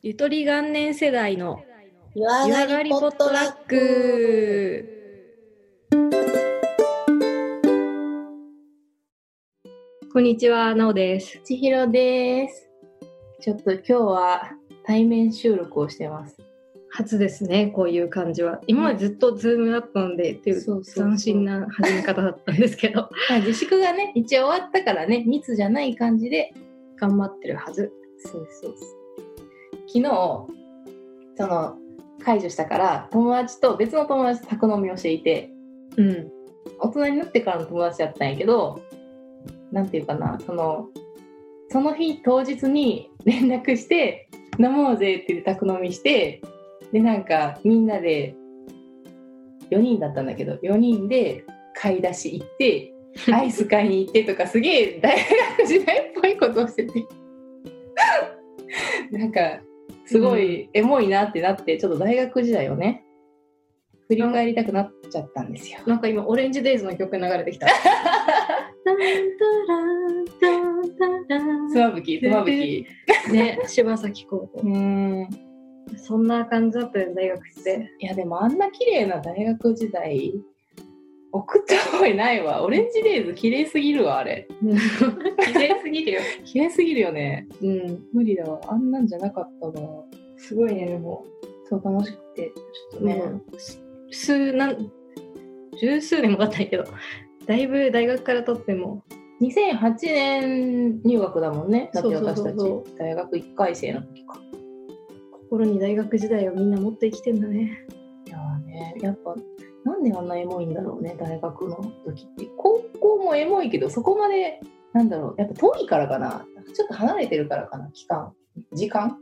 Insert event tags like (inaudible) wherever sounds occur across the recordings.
ゆとり元年世代の湯湯上がりポットラック。こんにちは、なおです。千尋です。ちょっと今日は対面収録をしてます。初ですね、こういう感じは。今までずっとズームだったので、っていう斬新な始め方だったんですけど、(laughs) まあ自粛がね、一応終わったからね、密じゃない感じで。頑張ってるはず。そうそうそう。昨日、その、解除したから、友達と別の友達と宅飲みをしていて、うん。大人になってからの友達だったんやけど、なんていうかな、その、その日当日に (laughs) 連絡して、飲もうぜって言って宅飲みして、で、なんかみんなで、4人だったんだけど、4人で買い出し行って、(laughs) アイス買いに行ってとか、すげえ大学時代っぽいことをしてて。(laughs) なんか、すごいエモいなってなって、ちょっと大学時代をね、振り返りたくなっちゃったんですよ。なんか今、オレンジデイズの曲流れてきた。つまぶき、つまぶき。(laughs) ね、柴咲コウとう。ん。そんな感じだったよ、大学って。いや、でもあんな綺麗な大学時代、送った覚えないわ。オレンジデイズ綺麗すぎるわ、あれ。綺麗すぎるよ。(laughs) 綺麗すぎるよね。うん。無理だわ。あんなんじゃなかったわ。すごいね、でも。そう、楽しくて、ちょっとね。うん数何十数年も経ったんやけどだいぶ大学から取っても2008年入学だもんね。だって私たち。大学1回生の時か。心に大学時代をみんな持って生きてんだねいやーね、やっぱ、なんであんなエモいんだろうね、大学の時って。高校もエモいけど、そこまで、なんだろう、やっぱ遠いからかな。ちょっと離れてるからかな、期間。時間？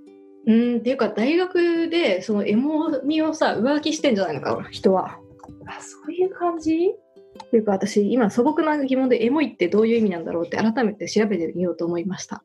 うんっていうか大学でそのエモみをさ浮気してんじゃないのかな人はあ、そういう感じ？っていうか私今素朴な疑問でエモいってどういう意味なんだろうって改めて調べてみようと思いました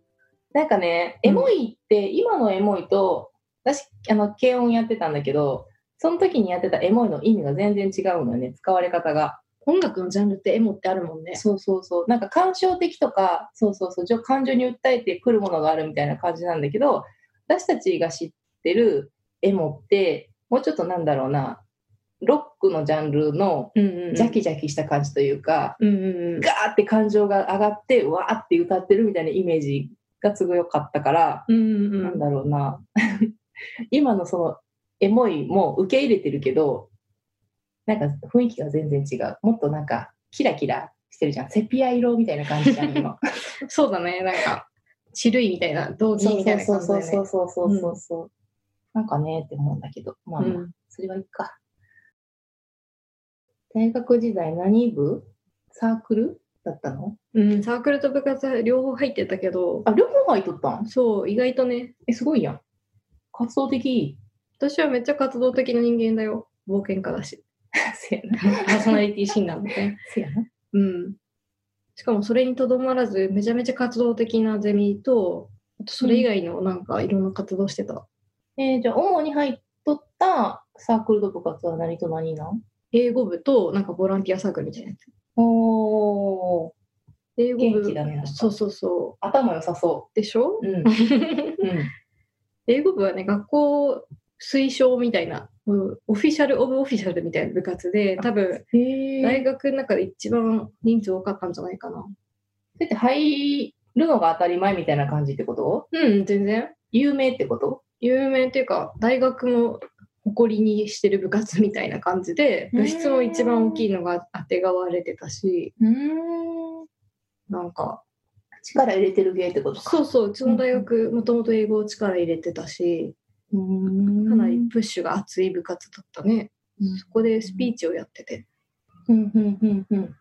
なんかね、うんエモいって、今のエモいと、私、あの、軽音やってたんだけど、その時にやってたエモいの意味が全然違うのよね、使われ方が。音楽のジャンルってエモってあるもんね。そうそうそう。なんか感傷的とか、そうそうそう、じゃ感情に訴えてくるものがあるみたいな感じなんだけど、私たちが知ってるエモって、もうちょっとなんだろうな、ロックのジャンルのジャキジャキした感じというか、うんうんうん。ガーって感情が上がって、わーって歌ってるみたいなイメージがすごい良かったから、うんうんうん。なんだろうな、(laughs) 今のそのエモいも受け入れてるけど、なんか雰囲気が全然違う。もっとなんかキラキラしてるじゃん。セピア色みたいな感じじゃん、今。(laughs) そうだねなんかチルいみたいな同義みたいなそう感じだよねそうそうそうそうそうそう。なんかねって思うんだけど、まあまあ、うんそれはいいか。大学時代何部？サークルだったの？うん、サークルと部活両方入ってたけど、あ、両方入っとったん？そう、意外とね、え、すごいやん。活動的。私はめっちゃ活動的な人間だよ。冒険家だし。せやな。パーソナリティ診断みたいな。せやな。うん。しかもそれにとどまらず、めちゃめちゃ活動的なゼミと、あとそれ以外のなんかいろんな活動してた。えーじゃあ、主に入っとったサークルと部活は何と何なん？英語部となんかボランティアサークルみたいなやつ。おー、英語部元気だねそうそうそ頭良さそうでしょ？う。うん。(laughs) うん。英語部はね、学校推奨みたいな、うんオフィシャル・オブ・オフィシャルみたいな部活で、多分、へ大学の中で一番人数多かったんじゃないかな。だって入るのが当たり前みたいな感じってこと？うん、全然。有名ってこと？有名っていうか、大学も誇りにしてる部活みたいな感じで、うん部室も一番大きいのがあてがわれてたし、うん。なんか、力入れてる系ってことか。そうそう、うちの大学、もともと英語を力入れてたし、うんかなりプッシュが熱い部活だったね。うんそこでスピーチをやってて、うんうんうんうん。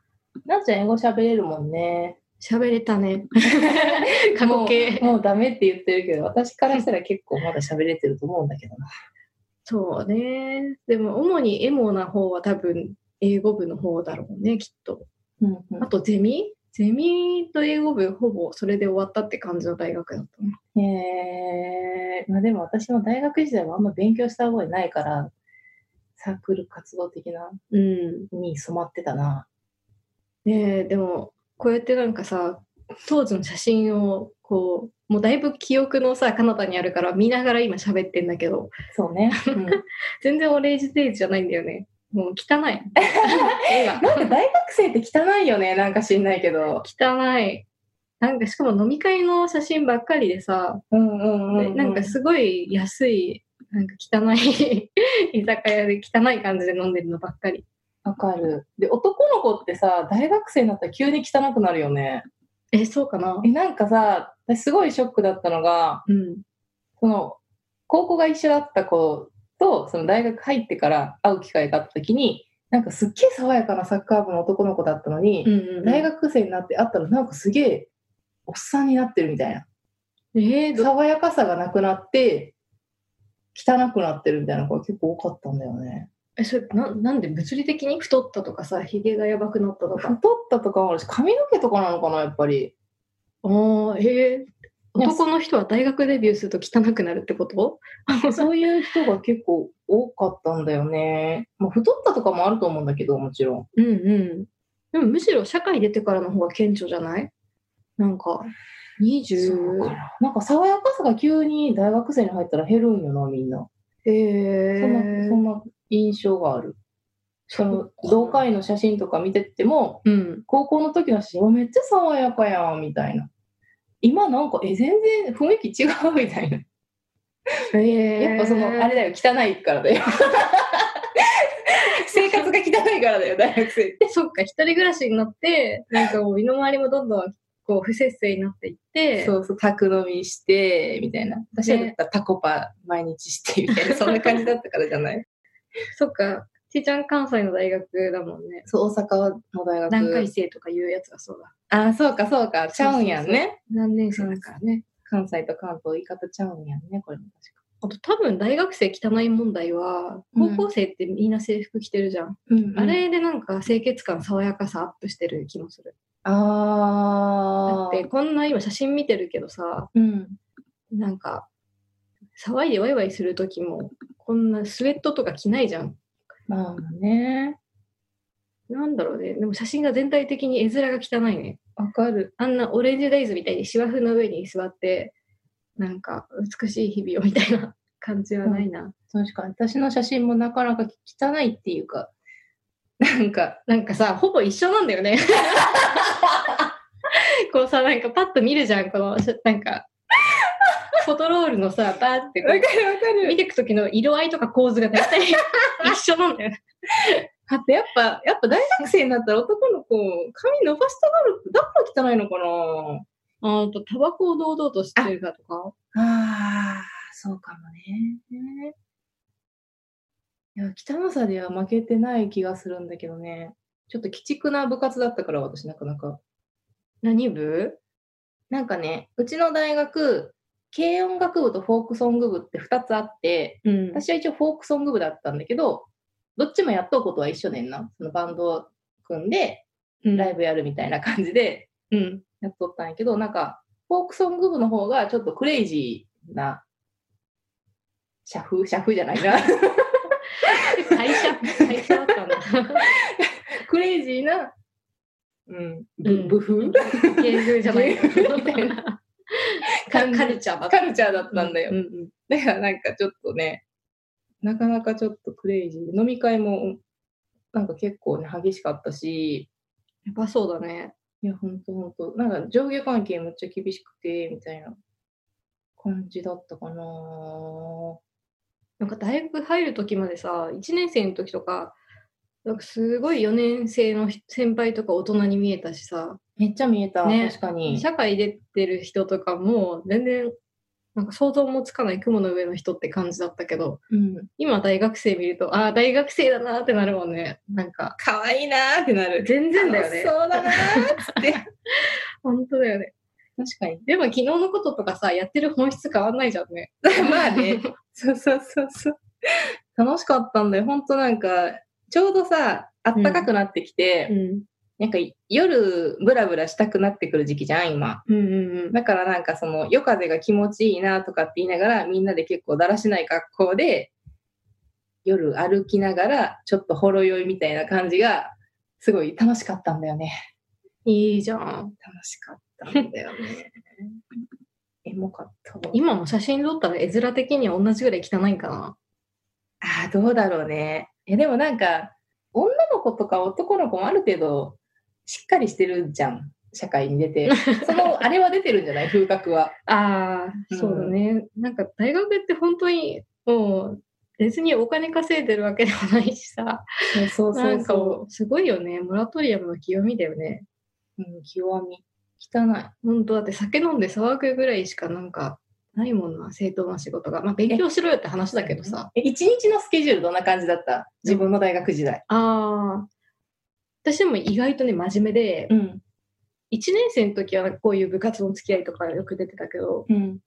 なっちゃん英語喋れるもんね。喋れたね。(laughs) 過去形。もうもうダメって言ってるけど、私からしたら結構まだ喋れてると思うんだけどな。そうね。でも、主にエモな方は多分、英語部の方だろうね、きっと。うんうんあと、ゼミ？ゼミと英語部、ほぼそれで終わったって感じの大学だったね。えー、まあでも私も大学時代はあんま勉強した覚えないから、サークル活動的なうん。に染まってたな。ねえ、でも、こうやってなんかさ、当時の写真をこうもうだいぶ記憶のさ彼方にあるから見ながら今喋ってんだけどそうね。うん (laughs) 全然オレンジデイズじゃないんだよねもう汚い (laughs) なんか大学生って汚いよね、なんか知んないけど。汚いなんかしかも飲み会の写真ばっかりでさ、うんうんうん、うん。なんかすごい安いなんか汚い (laughs) 居酒屋で汚い感じで飲んでるのばっかりわかる。で、男の子ってさ、大学生になったら急に汚くなるよね。えそうかな？え、なんかさ、私すごいショックだったのが、うんその、高校が一緒だった子と、その大学入ってから会う機会があった時に、なんかすっげえ爽やかなサッカー部の男の子だったのに、うんうんうん大学生になって会ったらなんかすげえおっさんになってるみたいな。えー、ど爽やかさがなくなって、汚くなってるみたいな子が結構多かったんだよね。えそれななんで？物理的に？太ったとかさひげがやばくなったとか太ったとかもあるし、髪の毛とかなのかな、やっぱり。ああえー、いや男の人は大学デビューすると汚くなるってこと？(laughs) そういう人が結構多かったんだよね。まあ、太ったとかもあると思うんだけど、もちろん。うんうんでもむしろ社会出てからの方が顕著じゃない？なんかそう20かななんか爽やかさが急に大学生に入ったら減るんよな、みんな。えそんな、ーそんな印象がある。その、同会員の写真とか見てっても、うん高校の時の写真はめっちゃ爽やかやん、みたいな。今なんか、え、全然雰囲気違うみたいな。えー、やっぱその、あれだよ、汚いからだよ。(laughs) 生活が汚いからだよ、大学生って。そっか一人暮らしになってなんかもう身の回りもどんどんこう不節制になっていってそうそう、宅飲みして、みたいな。私だったらタコパ毎日して、みたいな、そんな感じだったからじゃない？そっかちーちゃん関西の大学だもんね。そう、大阪の大学。何回生とかいうやつがそうだ。あ、そうか、そうか。ちゃうんやんね。何年生だからね。関西と関東言い方ちゃうんやんね、これも確か。あと多分大学生汚い問題はうん。高校生ってみんな制服着てるじゃん、うんあれでなんか清潔感爽やかさアップしてる気もする。だあー。ってこんな今写真見てるけどさうん。なんか騒いでワイワイする時もこんなスウェットとか着ないじゃんまあね。なんだろうねでも写真が全体的に絵面が汚いねわかる。あんなオレンジデイズみたいに芝生の上に座ってなんか美しい日々をみたいな感じはないな、確かに。私の写真もなかなか汚いっていうか、なんか、なんかさほぼ一緒なんだよね (laughs) (laughs) (laughs) こうさなんかパッと見るじゃんこのしなんかフォトロールのさバーってこうるわか見ていく時の色合いとか構図が大体 (laughs) 一緒なんだよねあとやっぱ、やっぱ大学生になったら男の子、髪伸ばしたがるってだから汚いのかな？あとタバコを堂々としてるかとかああ、そうかもね。いや、汚さでは負けてない気がするんだけどね。ちょっと鬼畜な部活だったから、私なかなか。何部なんかね、うちの大学、軽音楽部とフォークソング部って2つあって、うん。私は一応フォークソング部だったんだけど、どっちもやっとうことは一緒ねんな。そのバンドを組んで、ライブやるみたいな感じでうん。やっとったんやけど、なんか、フォークソング部の方がちょっとクレイジーな、社風社風じゃないな。会社会社だったんだクレイジーな、うん、うん。部部風？芸風じゃない。みたいなカカルチャーだったカルチャーだったんだよ。うんうん。だからなんかちょっとね、なかなかちょっとクレイジー。飲み会もなんか結構ね、激しかったし、やっぱそうだね。いや、ほんとほんと、なんか上下関係めっちゃ厳しくて、みたいな感じだったかな。なんか大学入る時までさ1年生の時とかなんかすごい4年生の先輩とか大人に見えたしさめっちゃ見えた、ね確かに。社会出てる人とかも全然なんか想像もつかない雲の上の人って感じだったけどうん。今大学生見るとああ大学生だなってなるもんねなんか可愛いなーってなる。全然だよねそうだなーって。(laughs) 本当だよね確かに。でも昨日のこととかさやってる本質変わんないじゃんね (laughs) まあね。(laughs) そうそうそうそう。楽しかったんだよ。ほんとなんか、ちょうどさ、あったかくなってきて、うんなんか夜ブラブラしたくなってくる時期じゃん、今。うんうんうんだからなんかその夜風が気持ちいいなとかって言いながらみんなで結構だらしない格好で夜歩きながらちょっとほろ酔いみたいな感じがすごい楽しかったんだよね。いいじゃん楽しかったんだよね。(laughs) エモかったわ。今も写真撮ったら絵面的には同じぐらい汚いんかな。ああ、どうだろうね。え、でもなんか、女の子とか男の子もある程度、しっかりしてるじゃん。社会に出て。(laughs) その、あれは出てるんじゃない？風格は。ああ、うんそうだね。なんか大学って本当にもう別にお金稼いでるわけでもないしさ、そうそうなんかもうすごいよね。モラトリアムの極みだよね。うん、極み。汚い。本当だって酒飲んで騒ぐぐらいしかなんかないもんな、正当な仕事が。まあ勉強しろよって話だけどさ。え、一日のスケジュールどんな感じだった？自分の大学時代。ああ、私も意外とね、真面目で、うん。1年生の時はこういう部活の付き合いとかよく出てたけど、うん。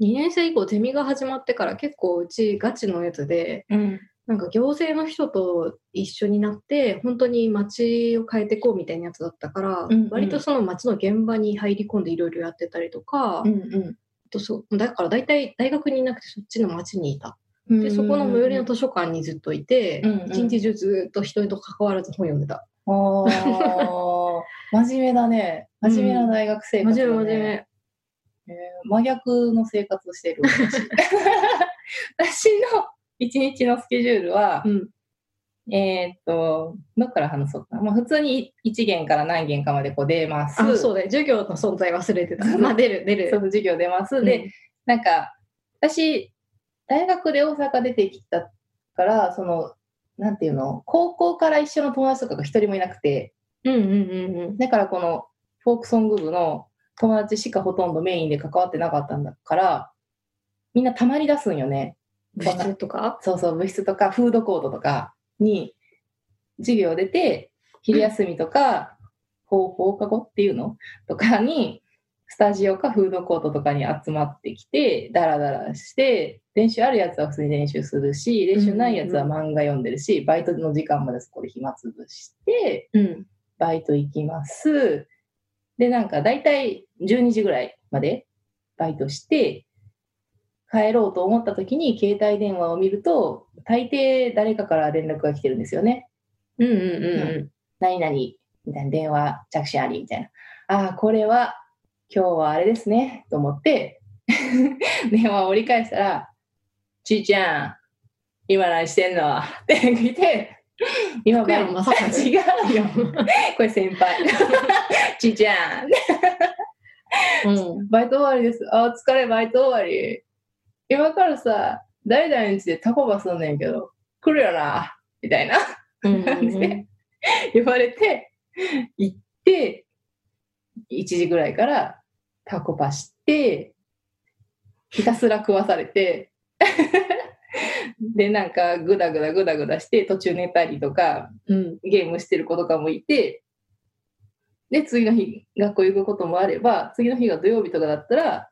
2年生以降ゼミが始まってから結構うちガチのやつで、うん。なんか行政の人と一緒になって、本当に街を変えていこうみたいなやつだったから、うんうん割とその街の現場に入り込んでいろいろやってたりとか、うん。あとそうだから大体大学にいなくてそっちの街にいた。うん。で、そこの最寄りの図書館にずっといて、うんうん一日中ずっと人と関わらず本読んでた。ああ、(laughs) 真面目だね。真面目な大学生真活だ、ね面目真面目。えー真逆の生活をしている私 (laughs) 私の一日のスケジュールは、うん。えーっと、どっから話そうかな。まあ、普通に1限から何限かまでこう出ます。あ、そうだよ。授業の存在忘れてた。まあ、出る、出る。そう授業出ます。うんで、なんか、私、大学で大阪出てきたから、その、なんていうの、高校から一緒の友達とかが一人もいなくて、うんうんうんうん。だからこのフォークソング部の友達しかほとんどメインで関わってなかったんだから、みんなたまに出すんよね。部室とか？そうそう、部室とかフードコートとかに授業出て、昼休みとか、放放課後っていうの？とかに、スタジオかフードコートとかに集まってきて、ダラダラして、練習あるやつは普通に練習するし、練習ないやつは漫画読んでるし、バイトの時間までそこで暇つぶして、うん。バイト行きます。で、なんか大体12時ぐらいまでバイトして、帰ろうと思った時に携帯電話を見ると、大抵誰かから連絡が来てるんですよね。うんうんうん何々みたいな電話着信ありみたいな。ああ、これは今日はあれですね、と思って、(laughs) 電話を折り返したら、ちいちゃん、今何してんの？って聞いて、今福山雅治違うよ。(laughs) これ先輩。(laughs) ちいちゃん、うん。うん。バイト終わりです。あ、お疲れ、バイト終わり。今からさ、誰々にちでタコバすんねんけど、来るよな、みたいなうん感じで言われて、行って、1時ぐらいからタコパして、ひたすら食わされて、で、なんか、ぐだぐだぐだぐだして、途中寝たりとか、うん。ゲームしてる子とかもいて、で、次の日、学校行くこともあれば、次の日が土曜日とかだったら、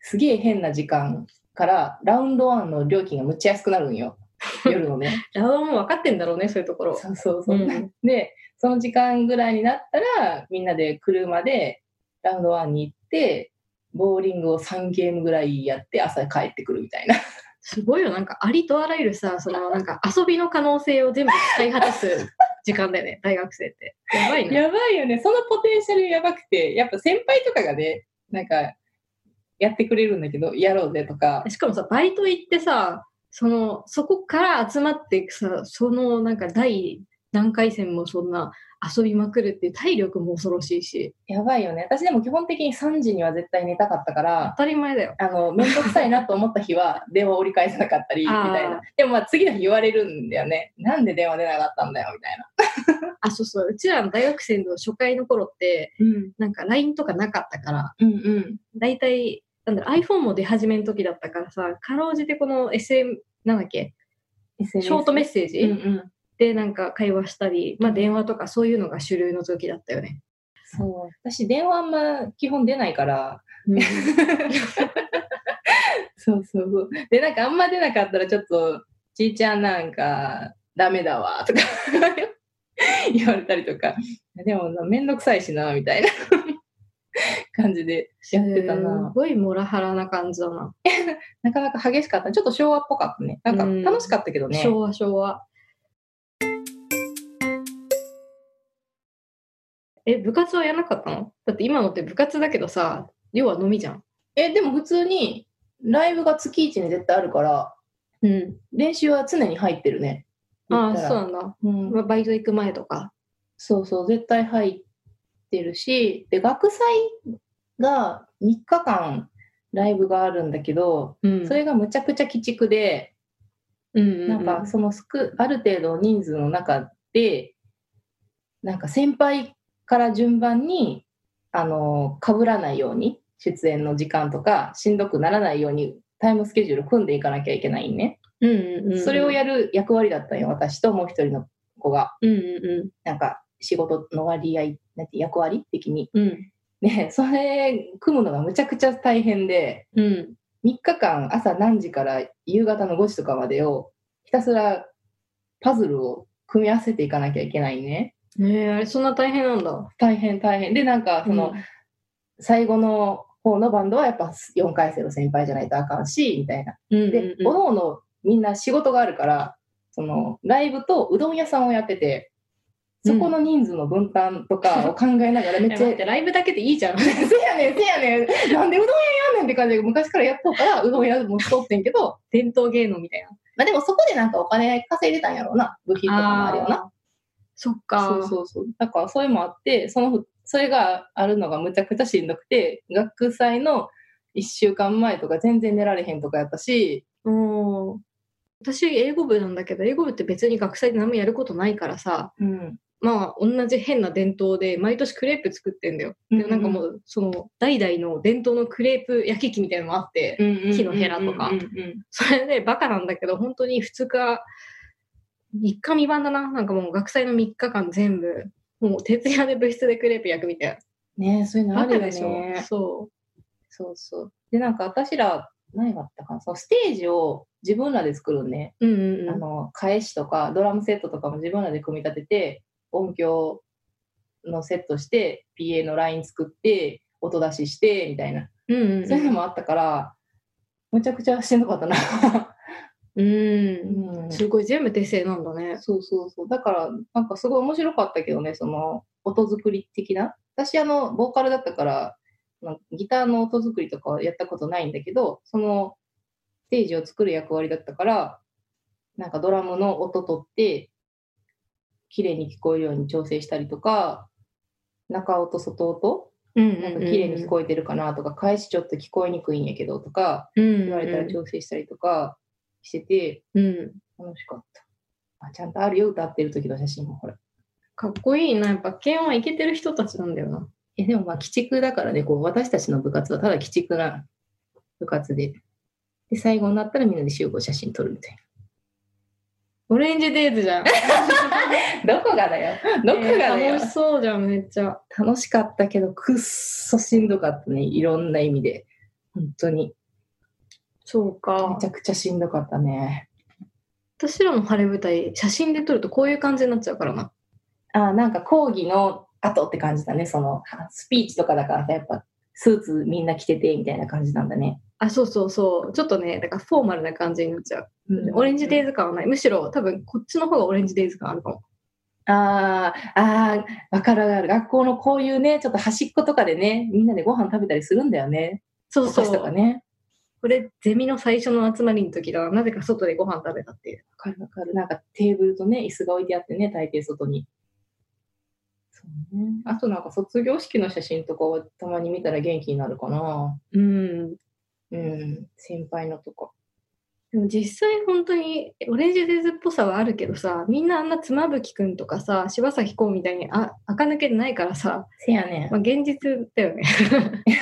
すげえ変な時間から、ラウンドワンの料金がむっちゃ安くなるんよ。(laughs) 夜のね。ラウドも分かってんだろうね、そういうところ。そうそうそう。うんで、その時間ぐらいになったら、みんなで車でラウンドワンに行って、ボーリングを3ゲームぐらいやって朝帰ってくるみたいな。すごいよ、なんかありとあらゆるさ、そのなんか遊びの可能性を全部使い果たす (laughs) 時間だよね、大学生って。やばいね。やばいよね。そのポテンシャルやばくて、やっぱ先輩とかがね、なんか、やってくれるんだけど、やろうぜとか。しかもさ、バイト行ってさ、その、そこから集まっていくさ、そのなんか第何回戦もそんな遊びまくるっていう体力も恐ろしいし、やばいよね。私でも基本的に3時には絶対寝たかったから当、たり前だよ。あの、めんどくさいなと思った日は (laughs) 電話折り返せなかったり、みたいな。でもまあ次の日言われるんだよね。なんで電話出なかったんだよ、みたいな。(laughs) あ、そうそう、うちらの大学生の初回の頃って、うん。なんか LINE とかなかったから、うんうん。だいたい、なんだろう iPhone も出始めの時だったからさ、かろうじてこの SM、なんだっけ、ショートメッセージ、うんうん。でなんか会話したり、まあ電話とかそういうのが主流の時だったよね。そう。私電話あんま基本出ないから、(laughs) そうそうそう。で、なんかあんま出なかったらちょっと、ちいちゃんなんか、ダメだわ、とか (laughs) 言われたりとか。でも、めんどくさいしな、みたいな感じでやってたすな。ごいモラハラな感じだな。(laughs) なかなか激しかった。ちょっと昭和っぽかったね。なんかうん楽しかったけどね。昭和昭和。え、部活はやらなかったの？だって今のって部活だけどさ、要は飲みじゃん。え、でも普通に、ライブが月1に絶対あるから、うん。練習は常に入ってるね。ああ、そうなんだ。うんまあバイト行く前とか。そうそう、絶対入ってるし、で、学祭が3日間ライブがあるんだけど、うんそれがむちゃくちゃ鬼畜で、うんうんうん、なんかそのすく、ある程度の人数の中で、なんか先輩から順番に、あの、被らないように、出演の時間とか、しんどくならないように、タイムスケジュール組んでいかなきゃいけないね。うんうんうん、それをやる役割だったんよ、私ともう一人の子が。うんうんなんか仕事の割合、なんて役割的に。うん。うん。で、それ組むのがむちゃくちゃ大変で、うん。3日間朝何時から夕方の5時とかまでをひたすらパズルを組み合わせていかなきゃいけないね。ねえ、あれそんな大変なんだ。大変大変。で、なんかその、最後の方のバンドはやっぱ4回生の先輩じゃないとあかんし、みたいな。うん、うんで、うんおのおのみんな仕事があるから、そのライブとうどん屋さんをやってて、そこの人数の分担とかを考えながらめっちゃってライブだけでいいじゃん。(laughs) せやねん、せやねん。なんでうどん屋やんねんって感じで昔からやっとうから、うどん屋もしとってんけど、(laughs) 伝統芸能みたいな。まあでもそこでなんかお金稼いでたんやろうな。部品とかもあるよな。そっか。そうそうそう。だからそれもあって、その、それがあるのがむちゃくちゃしんどくて、学祭の1週間前とか全然寝られへんとかやったし、うん私、英語部なんだけど、英語部って別に学祭で何もやることないからさ、うん。まあ、同じ変な伝統で、毎年クレープ作ってんだよ。でもなんかもう、その、代々の伝統のクレープ焼き器みたいなのもあって、木のヘラとかそれでバカなんだけど、本当に2日、3日未満だな。なんかもう学祭の3日間全部、もう徹夜で部室でクレープ焼くみたいねえそういうのな。あるよバカでしょね。そそうそう。で、なんか私ら、何があったかな、そのステージを自分らで作るね。う。うんうんうん。あの、返しとか、ドラムセットとかも自分らで組み立てて、音響のセットして、PA のライン作って、音出しして、みたいな。うんうんうんそういうのもあったから、むちゃくちゃしんどかったな。うん。うんすごい全部手製なんだね。そうそうそう。だから、なんかすごい面白かったけどね、その、音作り的な。私、あの、ボーカルだったから、ギターの音作りとかはやったことないんだけど、その、ステージを作る役割だったから、なんかドラムの音取って、綺麗に聞こえるように調整したりとか、中音、外音、なんか綺麗に聞こえてるかなとか、返しちょっと聞こえにくいんやけどとか、うん言われたら調整したりとかしてて、うん。楽しかった。あちゃんとあるよ、歌ってる時の写真も、ほら。かっこいいな。やっぱ、軽音はいけてる人たちなんだよな。えでもまあ、鬼畜だからね、こう、私たちの部活はただ鬼畜な部活で。で、最後になったらみんなで集合写真撮るみたいオレンジデイズじゃん。な。(laughs) どこがだよ。どこがだよ。えー楽しそうじゃん、めっちゃ。楽しかったけど、くっそしんどかったね。いろんな意味で。本当に。そうかめち。ゃくちゃしんどかったね。私らの晴れ舞台、写真で撮るとこういう感じになっちゃうからな。あなんか講義の後って感じだね。その、スピーチとかだからさ、やっぱ、スーツみんな着てて、みたいな感じなんだね。あ、そうそうそう。ちょっとね、だからフォーマルな感じになっちゃう。オレンジデイズ。ズ感はない。むしろ多分こっちの方がオレンジデイズ感あるかも。あーあー、わかるわかる。学校のこういうね、ちょっと端っことかでね、みんなでご飯食べたりするんだよね。そうそお菓子とかう。ね。これ、ゼミの最初の集まりの時だ。なぜか外でご飯食べたっていう。わかるわかる。なんかテーブルとね、椅子が置いてあってね、大抵外に。そうね。あとなんか卒業式の写真とかはたまに見たら元気になるかな。うん。うん。先輩のとか。でも実際本当にオレンジデイズっぽさはあるけどさ、みんなあんな妻夫木くんとかさ、柴咲コウみたいにあ垢抜けてないからさ、せやねん。まあ、現実だよね。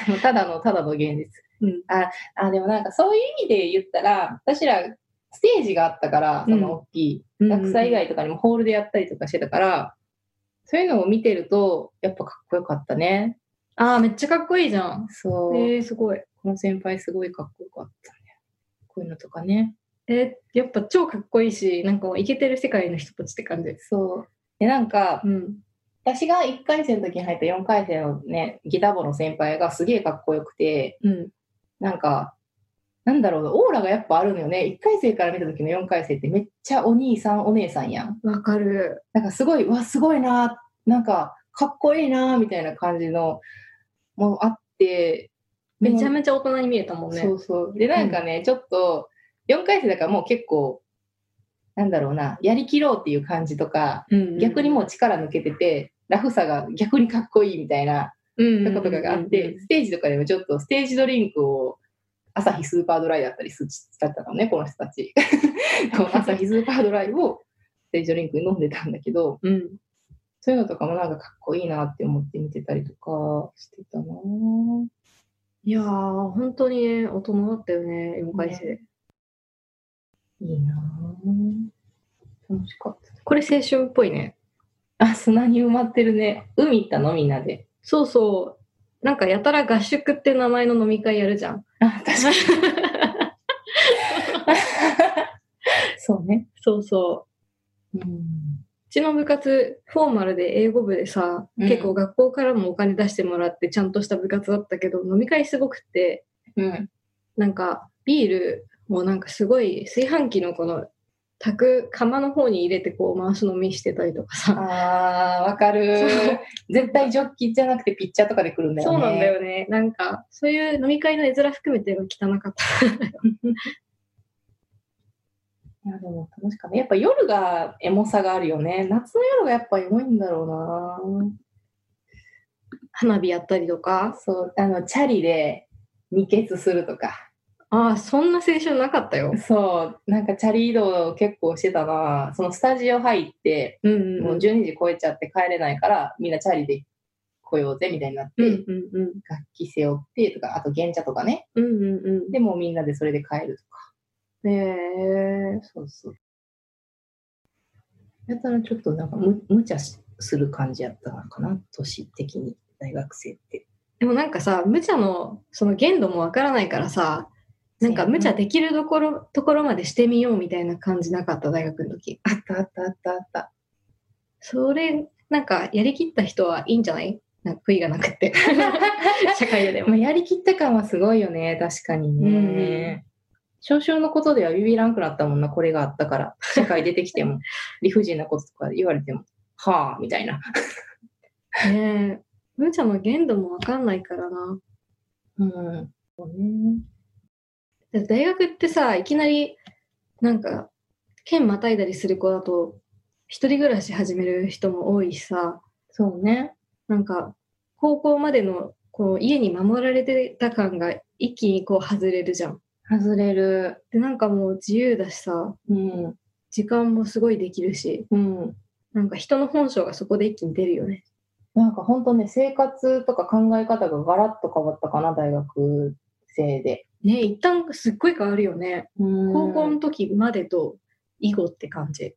も (laughs) うただの、ただの現実。うんあ、あ、でもなんかそういう意味で言ったら、私らステージがあったから、その大きい、学祭以外とかにもホールでやったりとかしてたから、そういうのを見てると、やっぱかっこよかったね。ああ、めっちゃかっこいいじゃん。そう。えー、すごい。この先輩すごいかっこよかったね。こういうのとかね。えーやっぱ超かっこいいし、なんかもうイケてる世界の人たちって感じ。そう。で、なんか、うん。私が1回生の時に入った4回生のね、ギターボの先輩がすげえかっこよくて、うん。なんか、なんだろうな、オーラがやっぱあるのよね。1回生から見た時の4回生ってめっちゃお兄さん、お姉さんやん。わかる。なんかすごい、うわ、すごいな、なんか、かっこいいなみたいな感じのもあって、めちゃめちゃ大人に見えたもんね。そうそう。で、なんかね、ちょっと、4回生だからもう結構、なんだろうな、やりきろうっていう感じとか、うんうん逆にもう力抜けてて、ラフさが逆にかっこいいみたいなうんうんとことかがあって、ステージとかでもちょっとステージドリンクを、朝日スーパードライだったりすだったのね、この人たち。(laughs) 朝日スーパードライをステージドリンクに飲んでたんだけど、うん。そういうのとかもなんかかっこいいなって思って見てたりとかしてたなぁいやー、本当にね、大人だったよね、4回生。いいなぁ楽しかった。これ青春っぽいね。あ、砂に埋まってるね。海行ったのみんなで。そうそう。なんかやたら合宿って名前の飲み会やるじゃん。あ、確かに。(laughs) そうね。そうそう。うん。うちの部活、フォーマルで英語部でさ、うん結構学校からもお金出してもらってちゃんとした部活だったけど、飲み会すごくって、うん。なんかビールもなんかすごい炊飯器のこの炊く釜の方に入れてこう回し飲みしてたりとかさ。あー、わかるそう。絶対ジョッキじゃなくてピッチャーとかで来るんだよね。そうなんだよね。なんか、そういう飲み会の絵面含めて汚かった。(laughs) いや、でも楽しかった。やっぱ夜がエモさがあるよね。夏の夜がやっぱエモいんだろうな花火やったりとか？そう、あの、チャリで二血するとか。ああ、そんな青春なかったよ。そう、なんかチャリ移動結構してたなそのスタジオ入って、うんうんもう12時超えちゃって帰れないから、みんなチャリで来ようぜみたいになって、うんうんうん。楽器背負ってとか、あと原茶とかね。うんうんうん。でもうみんなでそれで帰るとか。ねえ。そうそう。やったらちょっとなんかむ無茶しする感じやったのかな、年的に、大学生って。でもなんかさ、無茶のその限度もわからないからさ、なんか無茶できるところ、ところまでしてみようみたいな感じなかった、大学の時。あったあったあったあった。それ、なんかやりきった人はいいんじゃない？なんか悔いがなくって。(laughs) (laughs) (laughs) 社会でも。やりきった感はすごいよね、確かにね。少々のことではビビらんくなったもんな、これがあったから。(laughs) 社会出てきても、理不尽なこととか言われても、はあ、みたいな。ねえ。無茶の限度もわかんないからな。うん。そうね。大学ってさ、いきなり、なんか、県またいだりする子だと、一人暮らし始める人も多いしさ、そうね。なんか、高校までの、こう、家に守られてた感が一気にこう外れるじゃん。外れる。で、なんかもう自由だしさ、うん。時間もすごいできるし、うん。なんか人の本性がそこで一気に出るよね。なんか本当ね、生活とか考え方がガラッと変わったかな、大学生で。ね一旦すっごい変わるよね。高校高の時までと以後って感じ。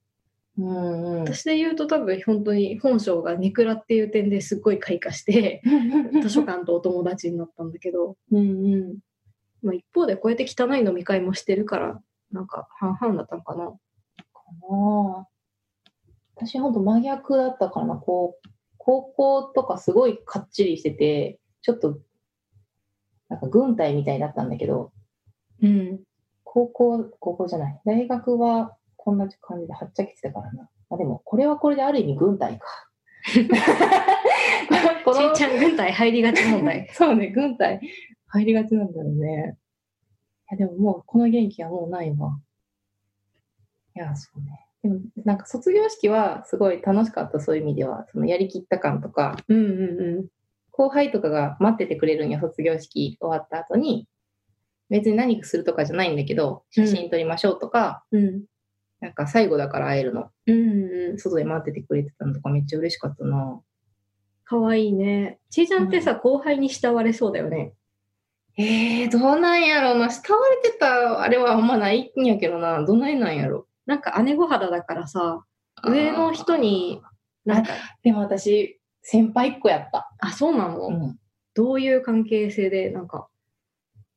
うんうん。私で言うと多分本当に本性がネクラっていう点ですっごい開花して、(laughs) 図書館とお友達になったんだけど、うんうん。まあ、一方でこうやって汚い飲み会もしてるから、なんか半々だったのかな。かなあ私ほんと真逆だったからな、こう、高校とかすごいかっちりしてて、ちょっと、なんか軍隊みたいだったんだけど、うん。高校、高校じゃない。大学はこんな感じではっちゃけてたからな。まあでも、これはこれである意味軍隊か。(laughs) こちいちゃん軍隊入りがち問題。(laughs) そうね、軍隊入りがちなんだろうね。いや、でももうこの元気はもうないわ。いや、そうね。でも、なんか卒業式はすごい楽しかった、そういう意味では。そのやりきった感とか、うんうんうん。後輩とかが待っててくれるんや、卒業式終わった後に。別に何するとかじゃないんだけど、写真撮りましょうとか、うん。なんか最後だから会えるの。うんうん。外で待っててくれてたのとかめっちゃ嬉しかったな。かわいいね。ちいちゃんってさ、後輩に慕われそうだよね。えー、どうなんやろうな。慕われてたあれはあんまないんやけどな。どないなんやろ。なんか姉御肌だからさ、上の人に、なんか、でも私、先輩っ子やった。あ、そうなの、うん。どういう関係性で、なんか、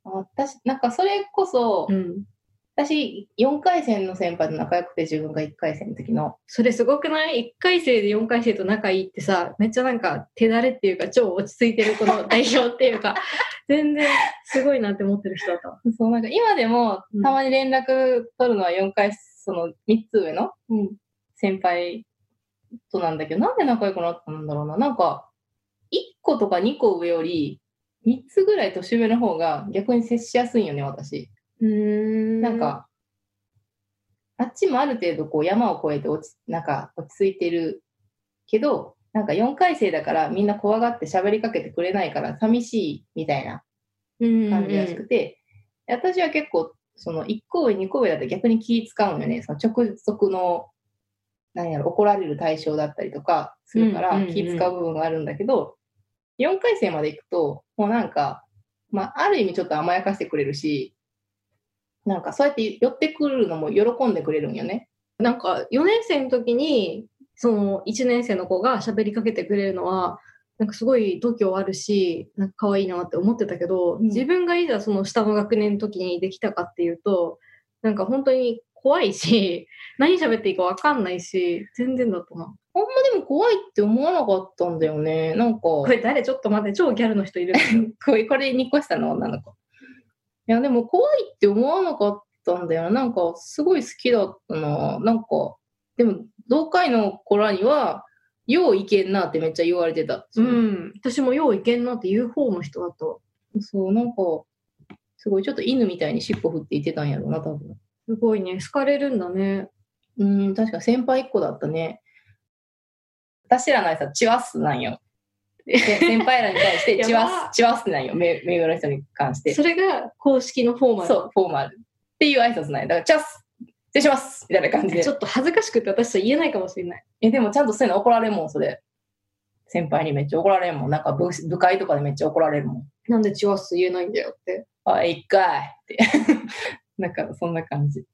私、なんかそれこそ、うん。私、4回戦の先輩と仲良くて自分が1回戦の時の。それすごくない ?1 回生で4回生と仲いいってさ、めっちゃなんか手だれっていうか、超落ち着いてるこの (laughs) 代表っていうか、全然すごいなって思ってる人だったわ。そう、なんか今でもうんたまに連絡取るのは4回、その3つ上のうん。先輩となんだけど、なんで仲良くなったんだろうな。なんか、1個とか2個上より、3つぐらい年上の方が逆に接しやすいんよね、私。うーん。なん、か、あっちもある程度こう山を越えて落ち、なんか落ち着いてるけど、なんか4回生だからみんな怖がって喋りかけてくれないから寂しいみたいな感じらしくて、私は結構その1個上2個上だと逆に気使うんよね。その直属の、なんやろ、怒られる対象だったりとかするから気使う部分があるんだけど、4回生まで行くと、もうなんか、まあ、ある意味ちょっと甘やかしてくれるし、なんかそうやって寄ってくるのも喜んでくれるんよね。なんか4年生の時にその1年生の子が喋りかけてくれるのはなんかすごい度胸あるしなんか可愛いなって思ってたけど、うん自分がいざその下の学年の時にできたかっていうとなんか本当に怖いし (laughs) 何喋っていいか分かんないし全然だったな。あんまでも怖いって思わなかったんだよね。なんか、これ誰？ちょっと待って超ギャルの人いる (laughs) これ、これ2個下の？女の子。いや、でも怖いって思わなかったんだよな。なんか、すごい好きだったな。なんか、でも、同会の子らには、よういけんなってめっちゃ言われてた。うん私もよういけんなって言う方の人だとそう、なんか、すごいちょっと犬みたいに尻尾振って言ってたんやろうな、多分。すごいね好かれるんだね。うん、確か先輩1個だったね。私らの挨拶、チワッスなんよ。で先輩らに対して、チワやばッス、チワッスなんよ。目目上の人に関して。それが公式のフォーマルそう、フォーマル。っていう挨拶なんや。だから、チャス失礼しますみたいな感じでち。ょっと恥ずかしくて私と言えないかもしれない。え、でもちゃんとそういうの怒られんもん、それ。先輩にめっちゃ怒られんもん。なんか部部会とかでめっちゃ怒られるもん。なんでチワッス言えないんだよって。あ、一回って。(laughs) なんか、そんな感じ。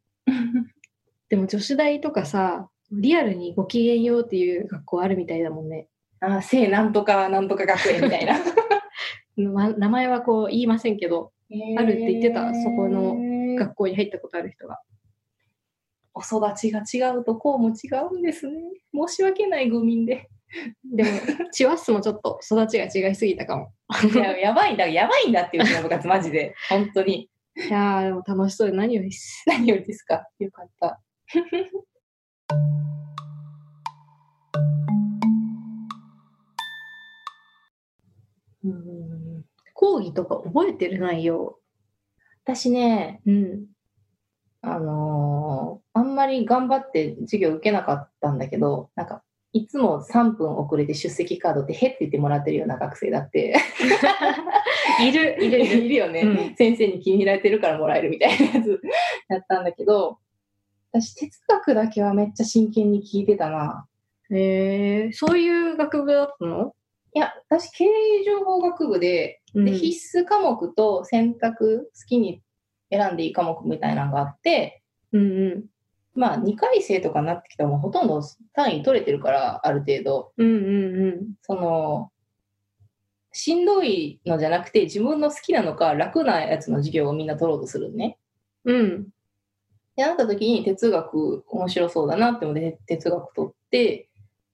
でも女子大とかさ、リアルにご機嫌ようっていう学校あるみたいだもんね。あ、聖なんとかなんとか学園みたいな。(laughs) ま名前はこう言いませんけど、あるって言ってたそこのが学校に入ったことある人が。お育ちが違うとこうも違うんですね。申し訳ない愚民で。でも、チワッスもちょっと育ちが違いすぎたかも。いや、やばいんだ、やばいんだっていううちの部活、マジで。本当に。いやー、でも楽しそうで何よりです。何よりですかよかった。うん講義とか覚えてる内容？私ね、うん。あのーあんまり頑張って授業受けなかったんだけど、なんか、いつも3分遅れて出席カードってへって言ってもらってるような学生だって。いる、いる、いる。(laughs) よね、うん先生に気に入られてるからもらえるみたいなやつ (laughs) だったんだけど、私、哲学だけはめっちゃ真剣に聞いてたな。へえー、そういう学部だったの？いや、私、経営情報学部で、うんで必須科目と選択、好きに選んでいい科目みたいなのがあって、うんうん。まあ、2回生とかになってきたらもうほとんど単位取れてるから、ある程度。うんうんうん。その、しんどいのじゃなくて、自分の好きなのか楽なやつの授業をみんな取ろうとするのね。うん。で、なった時に哲学面白そうだなって思って哲学取って、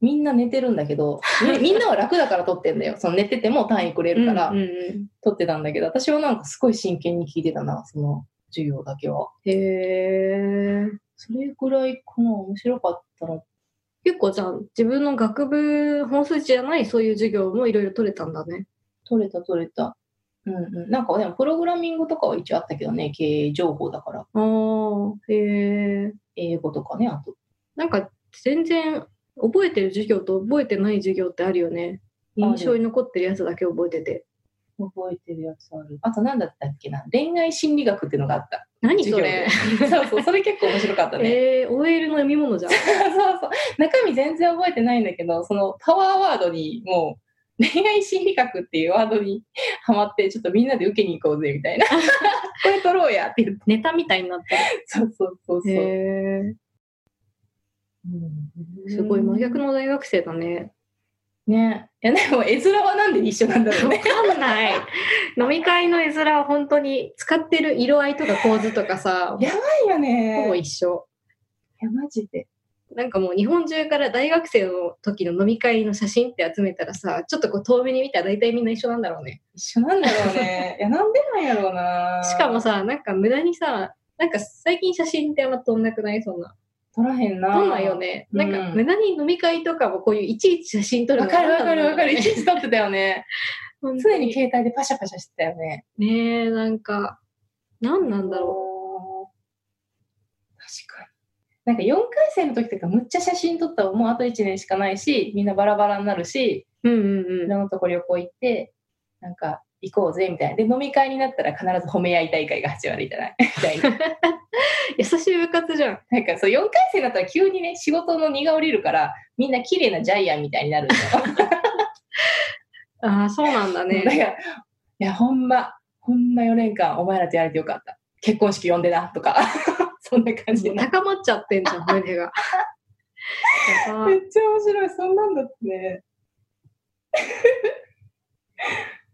みんな寝てるんだけど、みみんなは楽だから取ってんだよ。その寝てても単位くれるからうんうんうん取ってたんだけど、私はなんかすごい真剣に聞いてたな、その授業だけは。へえ。それぐらいかな、面白かったの。結構じゃあ自分の学部本筋じゃないそういう授業もいろいろ取れたんだね。取れた取れた。うんうん。なんかでもプログラミングとかは一応あったけどね、経営情報だから。ああ、へえ。英語とかね、あと。なんか全然覚えてる授業と覚えてない授業ってあるよね。印象に残ってるやつだけ覚えてて。覚えてるやつある。あと何だったっけな？恋愛心理学っていうのがあった。何それ？(laughs) そうそう、それ結構面白かったね。(laughs) えー、OL の読み物じゃん。(laughs) そうそう。中身全然覚えてないんだけど、そのパワーワードにもう、恋愛心理学っていうワードにハマって、ちょっとみんなで受けに行こうぜ、みたいな。これ取ろうやって言って。ネタみたいになってそうそうそうそう。すごい真逆の大学生だね。ね。いや、でも絵面はなんで一緒なんだろうわね。かんない。(laughs) 飲み会の絵面は本当に使ってる色合いとか構図とかさ、やばいよね。ほぼ一緒。いや、マジで。なんかもう日本中から大学生の時の飲み会の写真って集めたらさ、ちょっとこう遠目に見たら大体みんな一緒なんだろうね。一緒なんだろうね。(laughs) いや、なんでなんやろうな。しかもさ、なんか無駄にさ、なんか最近写真ってあんま撮んなくない？そんな。撮らへんな。撮んないよね。なんか、うん無駄に飲み会とかもこういういちいち写真撮るのわかるわかるわかる。いねちいち撮ってたよね。(laughs) 常に携帯でパシャパシャしてたよね。ねえ、なんか、何なんだろう。確かに。なんか4回生の時とかむっちゃ写真撮ったらもうあと1年しかないし、みんなバラバラになるし、う。うんうんうん。いろんなとこ旅行行って、なんか行こうぜみたいな。で、飲み会になったら必ず褒め合い大会が始まるじゃない？(laughs) みたいな。優しい部活じゃん。なんかそう4回生だったら急にね、仕事の荷が下りるから、みんな綺麗なジャイアンみたいになるんだよ。(laughs) ああ、そうなんだね (laughs) だ。から、いや、ほんま、ほんま4年間お前らとやれてよかった。結婚式呼んでな、とか。そんな感じでな。高まっちゃってんじゃん、胸が。めっちゃ面白い。そんなんだってね。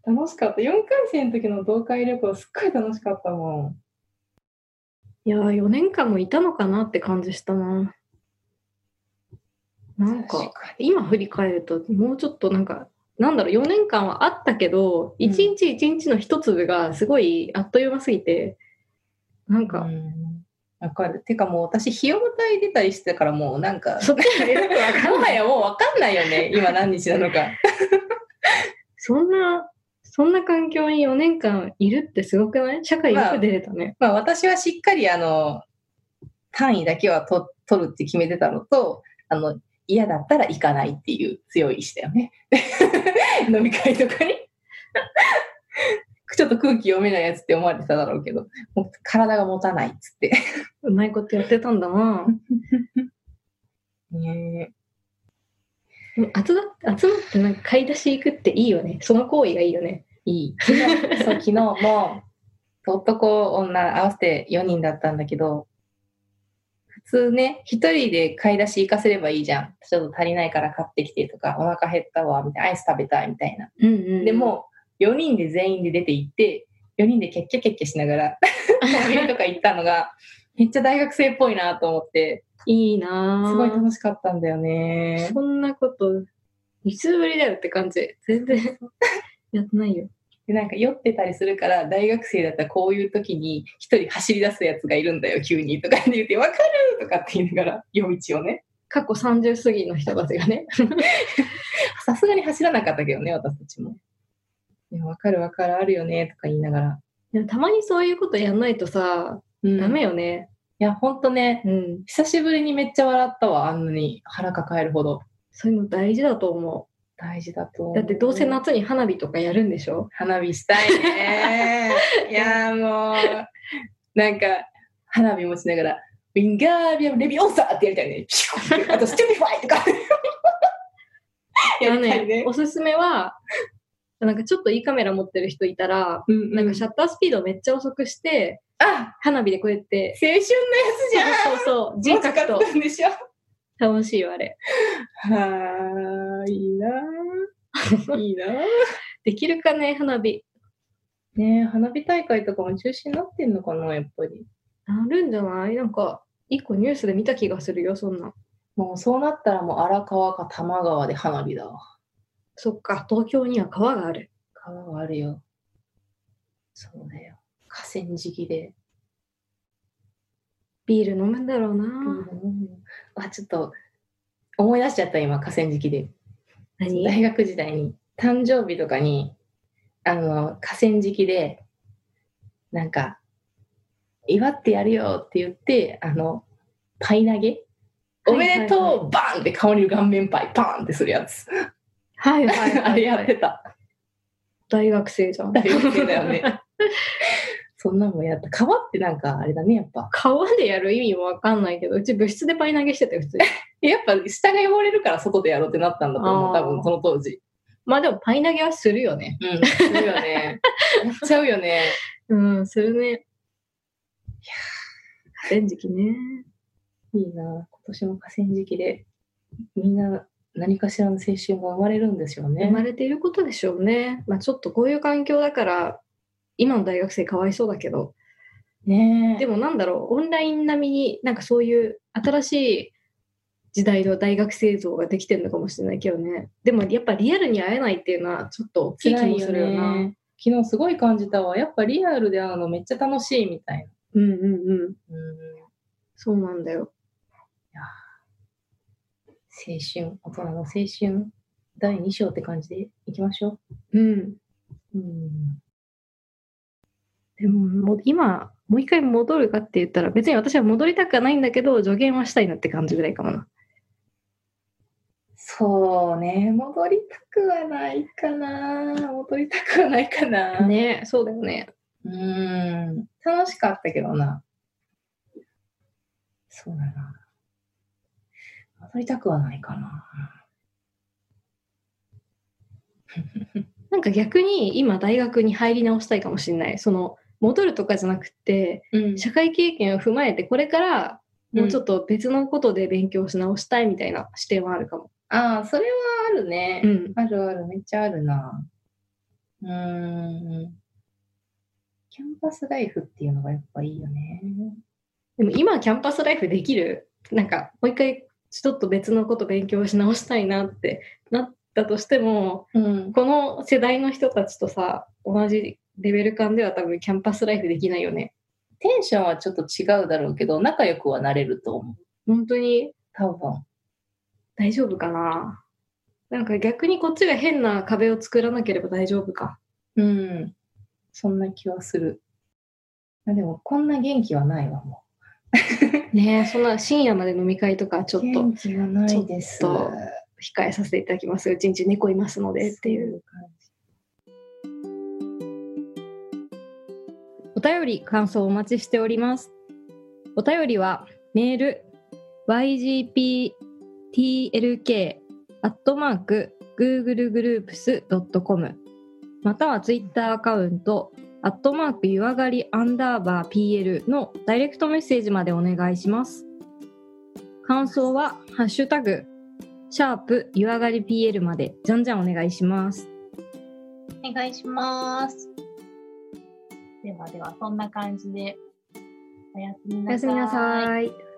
楽しかった。4回生の時の同会旅行、すっごい楽しかったもいやー、4年間もいたのかなって感じしたな。なんん。か、今振り返ると、もうちょっとなんか、なんだろう、4年間はあったけど、うん一日一日の一粒がすごいあっという間すぎて、なんに。か、うんわかる。てかもう私、費用対出たりしてたからもうなんか、そっちがよくわかんない。(laughs) もはやもうわかんないよね。今何日なのか。(laughs) そんな、そんな環境に4年間いるってすごくない？社会よく出れたね。まあ私はしっかりあの、単位だけはと取るって決めてたのと、あの、嫌だったら行かないっていう強い意志だよね。(laughs) 飲み会とかに。ちょっと空気読めないやつって思われてただろうけど、もう体が持たないっつって。うまいことやってたんだな。(laughs) ね集ま集まってなんか買い出し行くっていいよね。その行為がいいよね。いい。昨日、そう、昨日も、(laughs) 男、女合わせて4人だったんだけど、普通ね、一人で買い出し行かせればいいじゃん。ちょっと足りないから買ってきてとか、お腹減ったわ、みたいな、アイス食べたいみたいな。うんうんで、も、4人で全員で出て行って、4人でキャッキャキャッキャしながら、(laughs) コンビニとか行ったのが、めっちゃ大学生っぽいなと思って、いいなぁすごい楽しかったんだよね。そんなこと、いつぶりだよって感じ。全然 (laughs) やってないよ。でなんか酔ってたりするから、大学生だったらこういう時に一人走り出すやつがいるんだよ、急に。とかって言って、わかるとかって言いながら、夜道をね。過去30過ぎの人たちがね。(laughs) さすがに走らなかったけどね、私たちも。わかるわかる、あるよね、とか言いながら。でもたまにそういうことやんないとさ、うんダメいよね。や、ほんとね、うん。久しぶりにめっちゃ笑ったわ、あんなに腹抱えるほど。そういうの大事だと思大事だと。だってどうせ夏に花火とかやるんでしょ？花火したいね。(laughs) いやーもう、なんか、花火持ちながら、 Wingardium Leviosa ってやりたいね。あと、 Stupefy とか。(laughs) やりたいね。おすすめは、なんかちょっといいカメラ持ってる人いたら、うんなんかシャッタースピードめっちゃ遅くして、あ花火でこうやって、青春のやつじゃんそうそうそう、人格と楽しいよ、あれ。はーいいなー (laughs) いいなーできるかね、花火。ねえ花火大会とかも中止になってんのかな、やっぱり。あるんじゃない？なんか、一個ニュースで見た気がするよ、そんな。もうそうなったらもう荒川か多摩川で花火だわ。そっか、東京には川がある。川があるよ。そうだよ。河川敷で。ビール飲むんだろうな。あ、ちょっと思い出しちゃった今、河川敷で。何？大学時代に、誕生日とかに、あの、河川敷で、なんか、祝ってやるよって言って、あの、パイ投げ？おめでとう、はいはいはバーンって顔に顔面パイパーンってするやつ。はいはいはい、(laughs) あれやってた。大学生じゃん。大学生だよね。(laughs) そんなもんやった。川ってなんかあれだね、やっぱ。川でやる意味もわかんないけど、うち部室でパイ投げしてたよ、普通に。(laughs) やっぱ下が汚れるから外でやろうってなったんだと思う、多分その当時。まあでもパイ投げはするよね。うん、するよね。やっちゃうよね。うん、するね。いや河川敷ね。いいな今年も河川敷で、みんな何かしらの青春が生まれるんでしょうね。生まれていることでしょうね。まあちょっとこういう環境だから、今の大学生かわいそうだけど、ねえ。でもなんだろう、オンライン並みになんかそういう新しい時代の大学生像ができてるのかもしれないけどね。でもやっぱリアルに会えないっていうのはちょっと大きい気もするよな。ね。昨日すごい感じたわ。やっぱリアルで会うのめっちゃ楽しいみたいうんうんうん。な。うん。いそうなんだよ。青春、大人の青春、第2章って感じでいきましょうん。う。うん。でも、もう今、もう一回戻るかって言ったら、別に私は戻りたくはないんだけど、助言はしたいなって感じぐらいかもな。そうね、戻りたくはないかな。戻りたくはないかな。ねそうだよね。うん。楽しかったけどな。そうだな。戻りたくはないかな。(laughs) なんか逆に今大学に入り直したいかもしれない。その、戻るとかじゃなくて、うん社会経験を踏まえて、これからもうちょっと別のことで勉強し直したいみたいな視点はあるかも。ああ、それはあるね。うん。あるある、めっちゃあるな。うーん。キャンパスライフっていうのがやっぱいいよね。でも今キャンパスライフできる？なんかもう一回ちょっと別のこと勉強し直したいなってなったとしても、うん。この世代の人たちとさ、同じレベル感では多分キャンパスライフできないよね。テンションはちょっと違うだろうけど、仲良くはなれると思う。本当に？多分。大丈夫かな？なんか逆にこっちが変な壁を作らなければ大丈夫か。うん。そんな気はする。あでも、こんな元気はないわ、もねえ、そんな深夜まで飲み会とかちょう。っと元気がないです。ちょっと控えさせていただきます。うちんち猫いますのでっていう。感お便り、感想お待ちしております。お便りはメール ygptlk.googlegroups.com またはツイッターアカウントアットマーク湯上がりアンダーバー PL のダイレクトメッセージまでお願いします。感想はハッシュタグシャープ湯上がり PL までじゃんじゃんお願いします。お願いします。ではでは、そんな感じで、おやすみなさい。おやすみなさい。